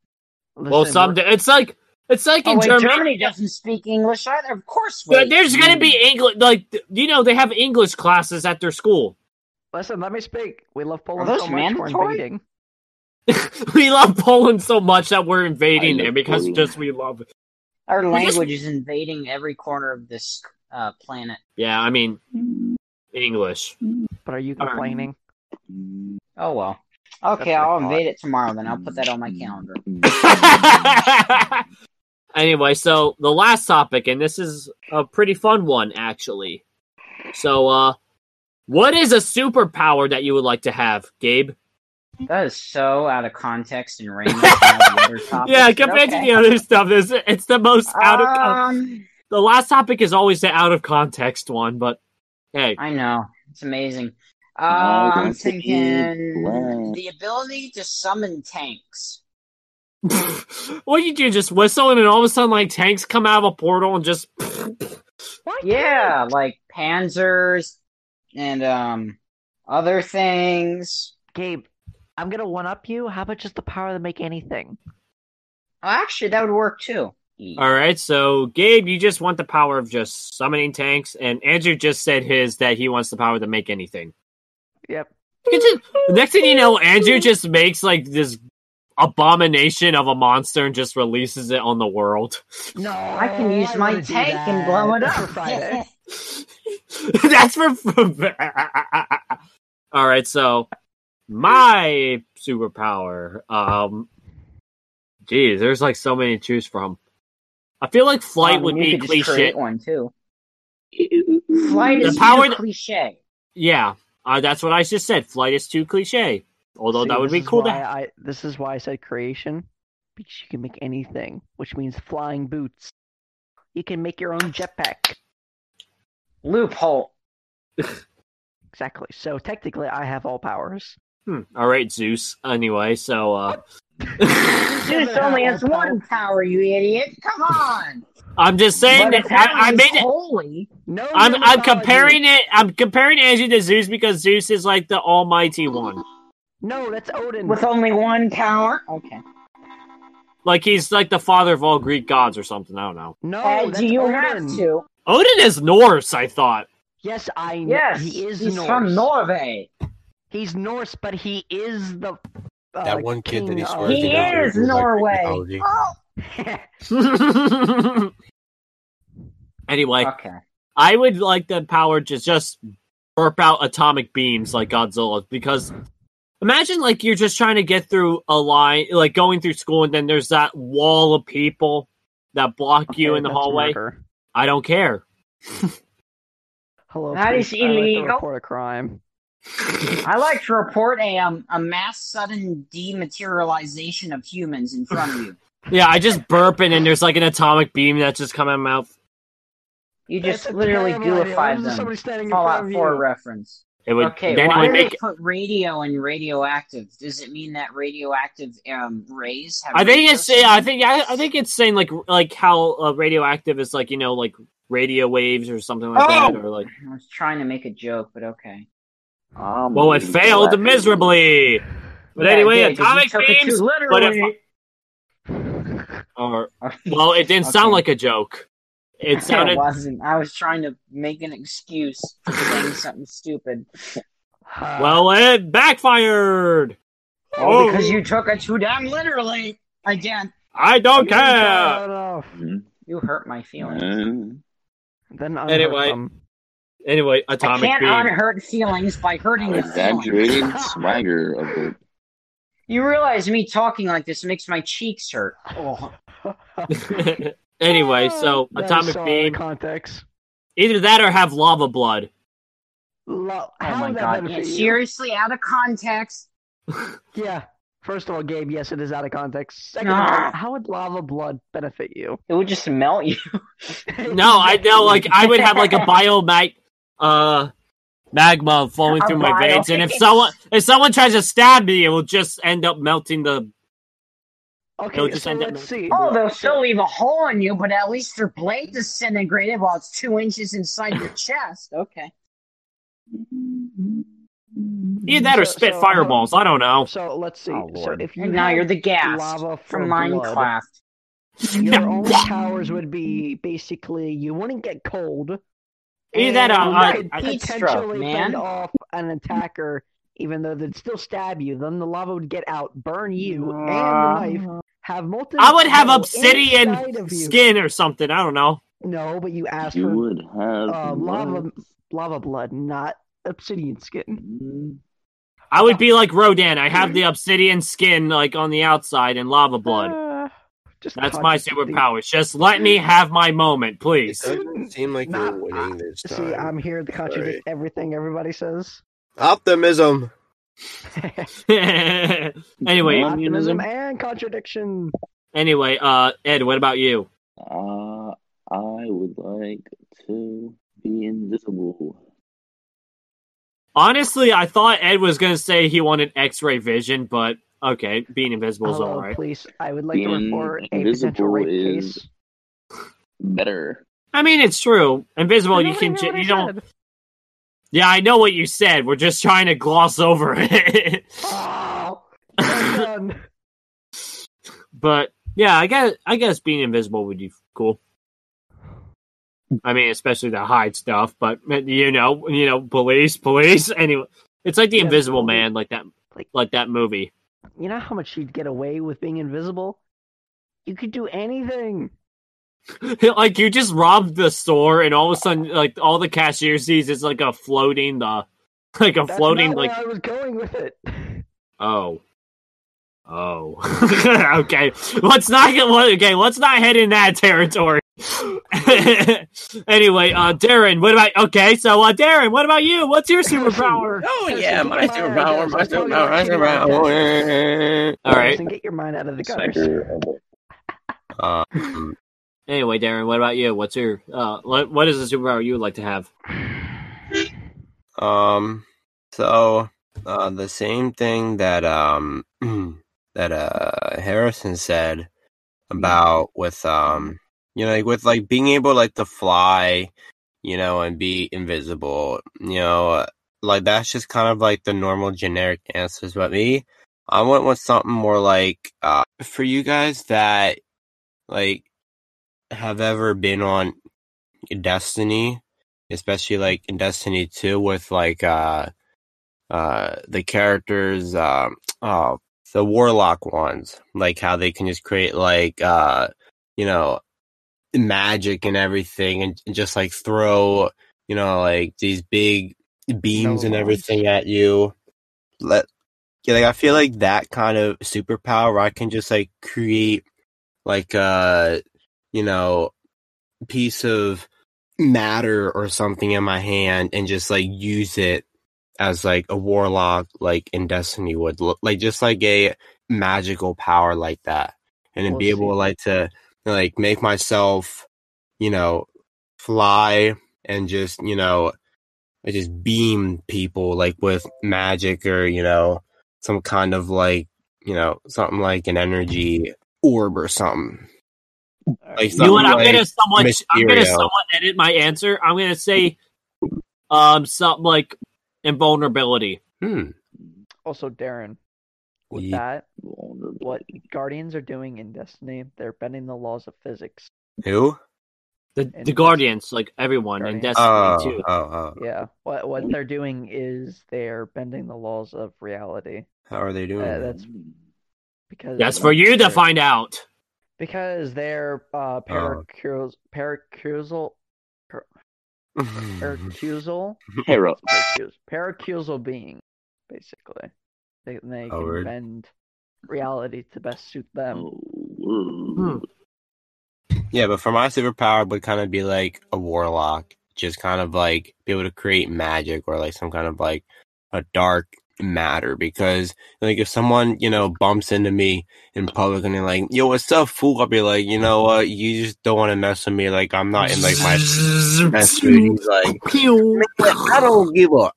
Well, Listen, some we're- it's like it's like Oh in wait, Germany. Germany doesn't speak English either. Of course. But Wait. there's gonna be English, like you know, they have English classes at their school. Listen, let me speak. We love Poland those so much. We're mandatory? invading. we love Poland so much that we're invading I there because Poland. just we love it. Our We just- language is invading every corner of this uh, planet. Yeah, I mean English. But are you All right. complaining? Oh well. Okay, I'll my invade it tomorrow. Then I'll put that on my calendar. anyway, so the last topic, and this is a pretty fun one, actually. So, uh, what is a superpower that you would like to have, Gabe? That is so out of context and random. from all the other topics, yeah, but compared to the other stuff, this it's the most out of. Con- Um, the last topic is always the out of context one, but hey, I know it's amazing. Uh, I I'm want to eat thinking the ability to summon tanks. what do you do? Just whistle, and then all of a sudden, like tanks come out of a portal and just. Yeah, like panzers and um other things. Gabe, I'm gonna one up you. How about just the power to make anything? Oh, actually, that would work too. All right, so Gabe, you just want the power of just summoning tanks, and Andrew just said his that he wants the power to make anything. Yep. Just- next thing you know, Andrew just makes like this abomination of a monster and just releases it on the world. No, I can use my tank and blow it up. Friday. That's for. All right, so my superpower. Um, geez, there's like so many to choose from. I feel like flight Um, would you be could cliche. create one too. Flight The is power too to- cliche. Yeah, uh, that's what I just said. Flight is too cliche. Although See, that would be cool to. I, this is why I said creation, because you can make anything, which means flying boots. You can make your own jetpack. Loophole. Exactly. So technically, I have all powers. Hmm. All right, Zeus. Anyway, so uh, Zeus only has one power, you idiot. Come on. I'm just saying But that I, I apparently made it. holy. No, I'm I'm comparing it. I'm comparing Andrew to Zeus because Zeus is like the almighty one. No, that's Odin. With only one power? Okay. Like he's like the father of all Greek gods or something. I don't know. no, Uh, that's do you Odin. have to? Odin is Norse. I thought. Yes, I know. Yes. he is he's Norse. from Norway. He's Norse, but he is the. Uh, That one kid that he swears of- He he doesn't is do, like, Norway. Oh. anyway, Okay. I would like the power to just burp out atomic beams like Godzilla because imagine like you're just trying to get through a line, like going through school, and then there's that wall of people that block you in the hallway. murder. I don't care. Hello, That police. is I like to illegal. report a crime. I like to report a um a mass sudden dematerialization of humans in front of you. Yeah, I just burp and then there's like an atomic beam that's just coming out of my mouth. You just That's a literally terrible idea. What gooified if them. Somebody standing in front Fallout of 4 you. reference. It would Okay, then it why would do make put radio and radioactive? Does it mean that radioactive um rays have? I think radio it's yeah, I think I, I think it's saying like like how uh, radioactive is like you know like radio waves or something like that Oh! or like I was trying to make a joke, but okay. Um, well it failed miserably. But Yeah, anyway, it did, 'cause atomic took beams. too But if literally. Or well, it didn't sound like a joke. It sounded it wasn't. I was trying to make an excuse for saying something stupid. well. It backfired. Oh, because you took it too damn literally. Again, I don't care. Mhm. you hurt my feelings. Uh, Then unhurt Anyway, them. Anyway, atomic. I atomic can't beam. unhurt feelings by hurting your exaggerated swagger of the You realize me talking like this makes my cheeks hurt. Oh, anyway, so That is atomic so out of beam. Context. Either that or have lava blood. Lo- oh my god! Yeah, seriously, out of context. Yeah. First of all, Gabe, yes, it is out of context. Second of Ah. all, how would lava blood benefit you? It would just melt you. No, I know. Like I would have like a biomag, uh, magma flowing A through my veins, and if someone if someone tries to stab me, it will just end up melting the. Okay, just so end let's see. Oh, they'll still leave a hole in you, but at least their blade disintegrated while it's two inches inside your chest. Okay. Either that or So- spit so, fireballs. I don't know. So let's see. Oh, so if you and now you're the gas lava from for blood, Minecraft. your only powers would be basically you wouldn't get cold. Either that or and I- you could Heat potentially stroke, man. fend off an attacker, even though they'd still stab you. Then the lava would get out, burn you and the knife. Have molten. I would have obsidian inside of you. skin or something. I don't know. No, but you asked you for would have uh, lava, lava blood, not obsidian skin. I would be like Rodan. I have the obsidian skin like on the outside and lava blood. Just That's my contradicting- superpowers. Just let me have my moment, It please. doesn't seem like Nah, you're winning this time. See, I'm here to contradict everything everybody says. Optimism. anyway, Optimism and contradiction. anyway, uh, Ed, what about you? Uh, I would like to be invisible. Honestly, I thought Ed was gonna say he wanted X-ray vision, but okay, being invisible is alright. police. I would like to Being report a potential rape is- case. Better. I mean, it's true. Invisible, you can ju- you don't. said. Yeah, I know what you said. We're just trying to gloss over it. Oh, but yeah, I guess I guess being invisible would be cool. I mean, especially to hide stuff, but you know, you know, police, police. Anyway, it's like the Yes, Invisible. Man, like that, Like- like that movie. You know how much you'd get away with being invisible? You could do anything. like you just robbed the store, and all of a sudden, like all the cashier sees is like a floating, the uh, like a That's floating, like where I was going with it. oh. Oh, okay. Let's not get okay. Let's not head in that territory. anyway, uh, Darren, what about? Okay, so uh, Darren, what about you? What's your superpower? Oh yeah, my superpower, out, my guys. I'm talking superpower, my about keep your mind out. superpower. All right. Listen, get your mind out of the gutters. Swagger of the Um, Anyway, Darren, what about you? What's your uh, what what is the superpower you would like to have? um, so uh, the same thing that um that uh Harrison said about with um you know like with like being able like to fly, you know, and be invisible, you know, like that's just kind of like the normal generic answers. But me, I went with something more like uh for you guys that like have ever been on Destiny, especially like in Destiny 2 with like uh uh the characters um oh the warlock ones, like how they can just create like uh you know magic and everything and, and just like throw you know like these big beams and everything at you. Let yeah, like I feel like that kind of superpower I can just like create like a you know piece of matter or something in my hand and just like use it as like a warlock like in destiny would look like just like a magical power like that and then be able like to like make myself you know fly and just you know like, just beam people like with magic or you know some kind of like you know something like an energy orb or something like You know what? I'm like gonna somewhat. I'm gonna Mysterio. somewhat edit my answer. I'm gonna say, um, something like invulnerability. hmm Also, Darren, with Ye- that, what Guardians are doing in Destiny, they're bending the laws of physics. Who? The, And the Guardians, like everyone in Destiny Oh, too. oh, oh. Yeah, what what they're doing is they're bending the laws of reality. How are they doing? Uh, that? that's because That's for you to find out. Because they're uh, Oh. paracausal, paracausal, paracausal, paracausal being, basically. They they Oh, can word. bend reality to best suit them. Word. Yeah, but for my superpower would kind of be like a warlock, just kind of like be able to create magic or like some kind of like a dark matter. Because like if someone you know bumps into me in public and they're like, "Yo, what's up, fool?" I'll be like, "You know what? You just don't want to mess with me. Like I'm not in like my best mood." He's like, "I don't give a."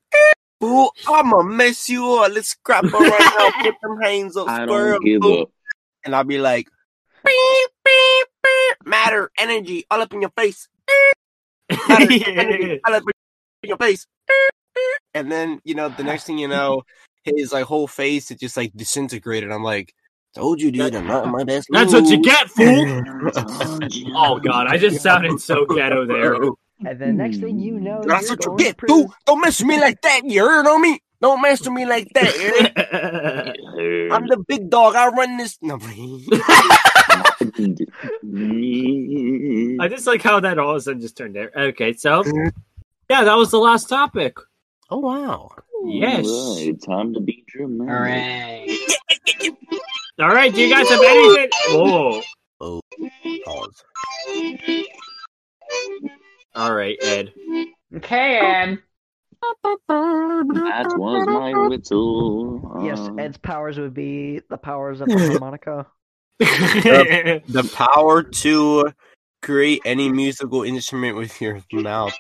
Fool, I'ma mess you up. Let's scrap her right now. Put them hands up, I square don't give fool." up. and I'll be like, beep, beep, beep, matter, energy, all up in your face. Matter, energy, all up in your face. And then, you know, the next thing you know, his like whole face is just like disintegrated. I'm like, told you, dude, I'm not my best That's what you get, fool. Oh god, I just sounded so ghetto there. And the next thing you hmm. know, That's you're what you get, fool. prison. Don't mess with me like that. You heard on me? Don't mess with me like that. I'm the big dog. I run this. No, I just like how that all of a sudden just turned there. Okay, so yeah, that was the last topic. oh wow. Yes. Alright, time to be dramatic. Hooray. All right, do you guys have anything? Whoa. All right, Ed. Okay, Ed. That was my whistle. Yes, Uh, Ed's powers would be the powers of the harmonica. the power to create any musical instrument with your mouth.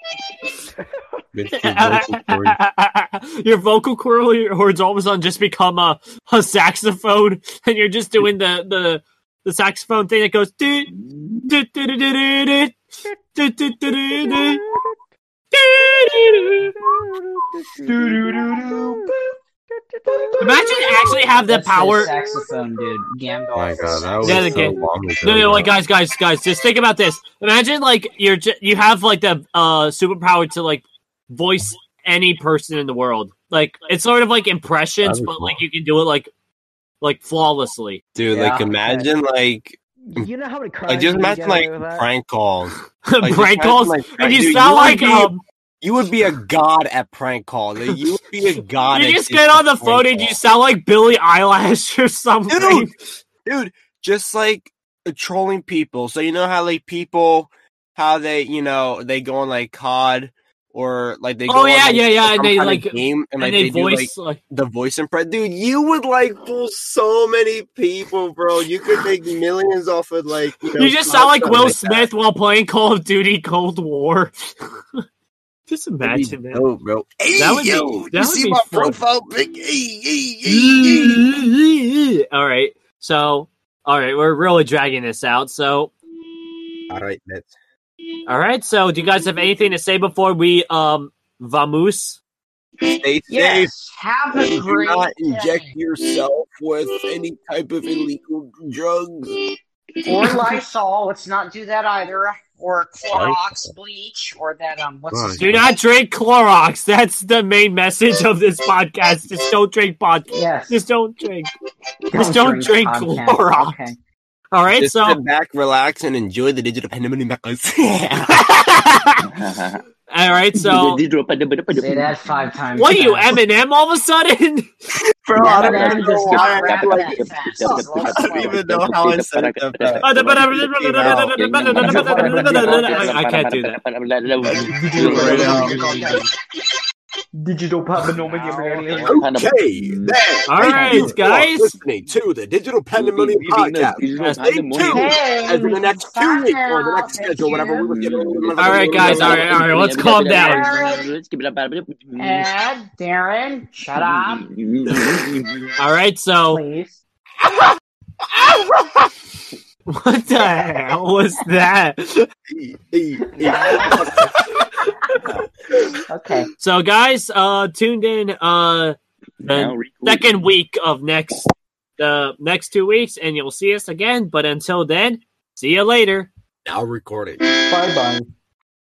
With your vocal cords. Your vocal cords all of a sudden just become a, a saxophone, and you're just doing the the, the saxophone thing that goes. Imagine actually have the power. saxophone, dude. Gandalf. my god, that was Yeah. No, no, like guys, guys, guys. Just think about this. Imagine like you're you have like the uh superpower to like voice any person in the world. Like it's sort of like impressions, but like you can do it like like flawlessly. dude, like imagine like you know how many crimes like just you imagine like away with prank calls. Like, Prank calls, like, and you dude, sound would like be, um, you would be a god at prank calls. Like, you would be a god. you at just get on the prank phone and you sound like Billie Eilish or something. Dude! dude, just like uh, trolling people. So you know how like people, how they, you know, they go on like COD or like they. Oh, go on, yeah, like, yeah, yeah, and they, like- game and, and like they, they, do like voice like, the voice impress. Dude, you would like fool so many people, bro. You could make millions off of like. You, know, you just sound like Will that. Smith while playing Call of Duty Cold War. just imagine that. dope, bro. Hey, That would be- yo, that you would see be my fun. profile pic? Hey, hey, hey, hey. all right. So, all right, we're really dragging this out. So, All right, that's all right. So, do you guys have anything to say before we um vamoose? stay safe. Yes. Have a Do great not inject day. yourself with any type of illegal drugs. Or Lysol. Let's not do that either. Or Clorox bleach. Or that um. What's his Do not drink Clorox. That's the main message of this podcast. Just don't drink podcast. Yes. Just don't drink. Just don't drink podcast. Clorox. Okay. All right. Just So, sit back, relax, and enjoy the digital pandemonium. all right. So, Say that five times. what are you, fast. Eminem? All of a sudden? Bro, I don't Eminem even know does why not I rap feel like that it. fast. I don't even know how I said it that fast. I can't do that. Digital Okay, then. All Thank right, you guys. listening to the Digital Pandemonium Podcast. Stay tuned as in the next two weeks or the next schedule, whatever we were given. All right, guys. All right, all right. Let's calm down. Ed, Darren, shut up, All right. So, please. what the hell was that? Okay. So, guys, uh, tuned in uh the second week of next the next two weeks and you'll see us again. But until then, see you later. Now recording. Bye bye.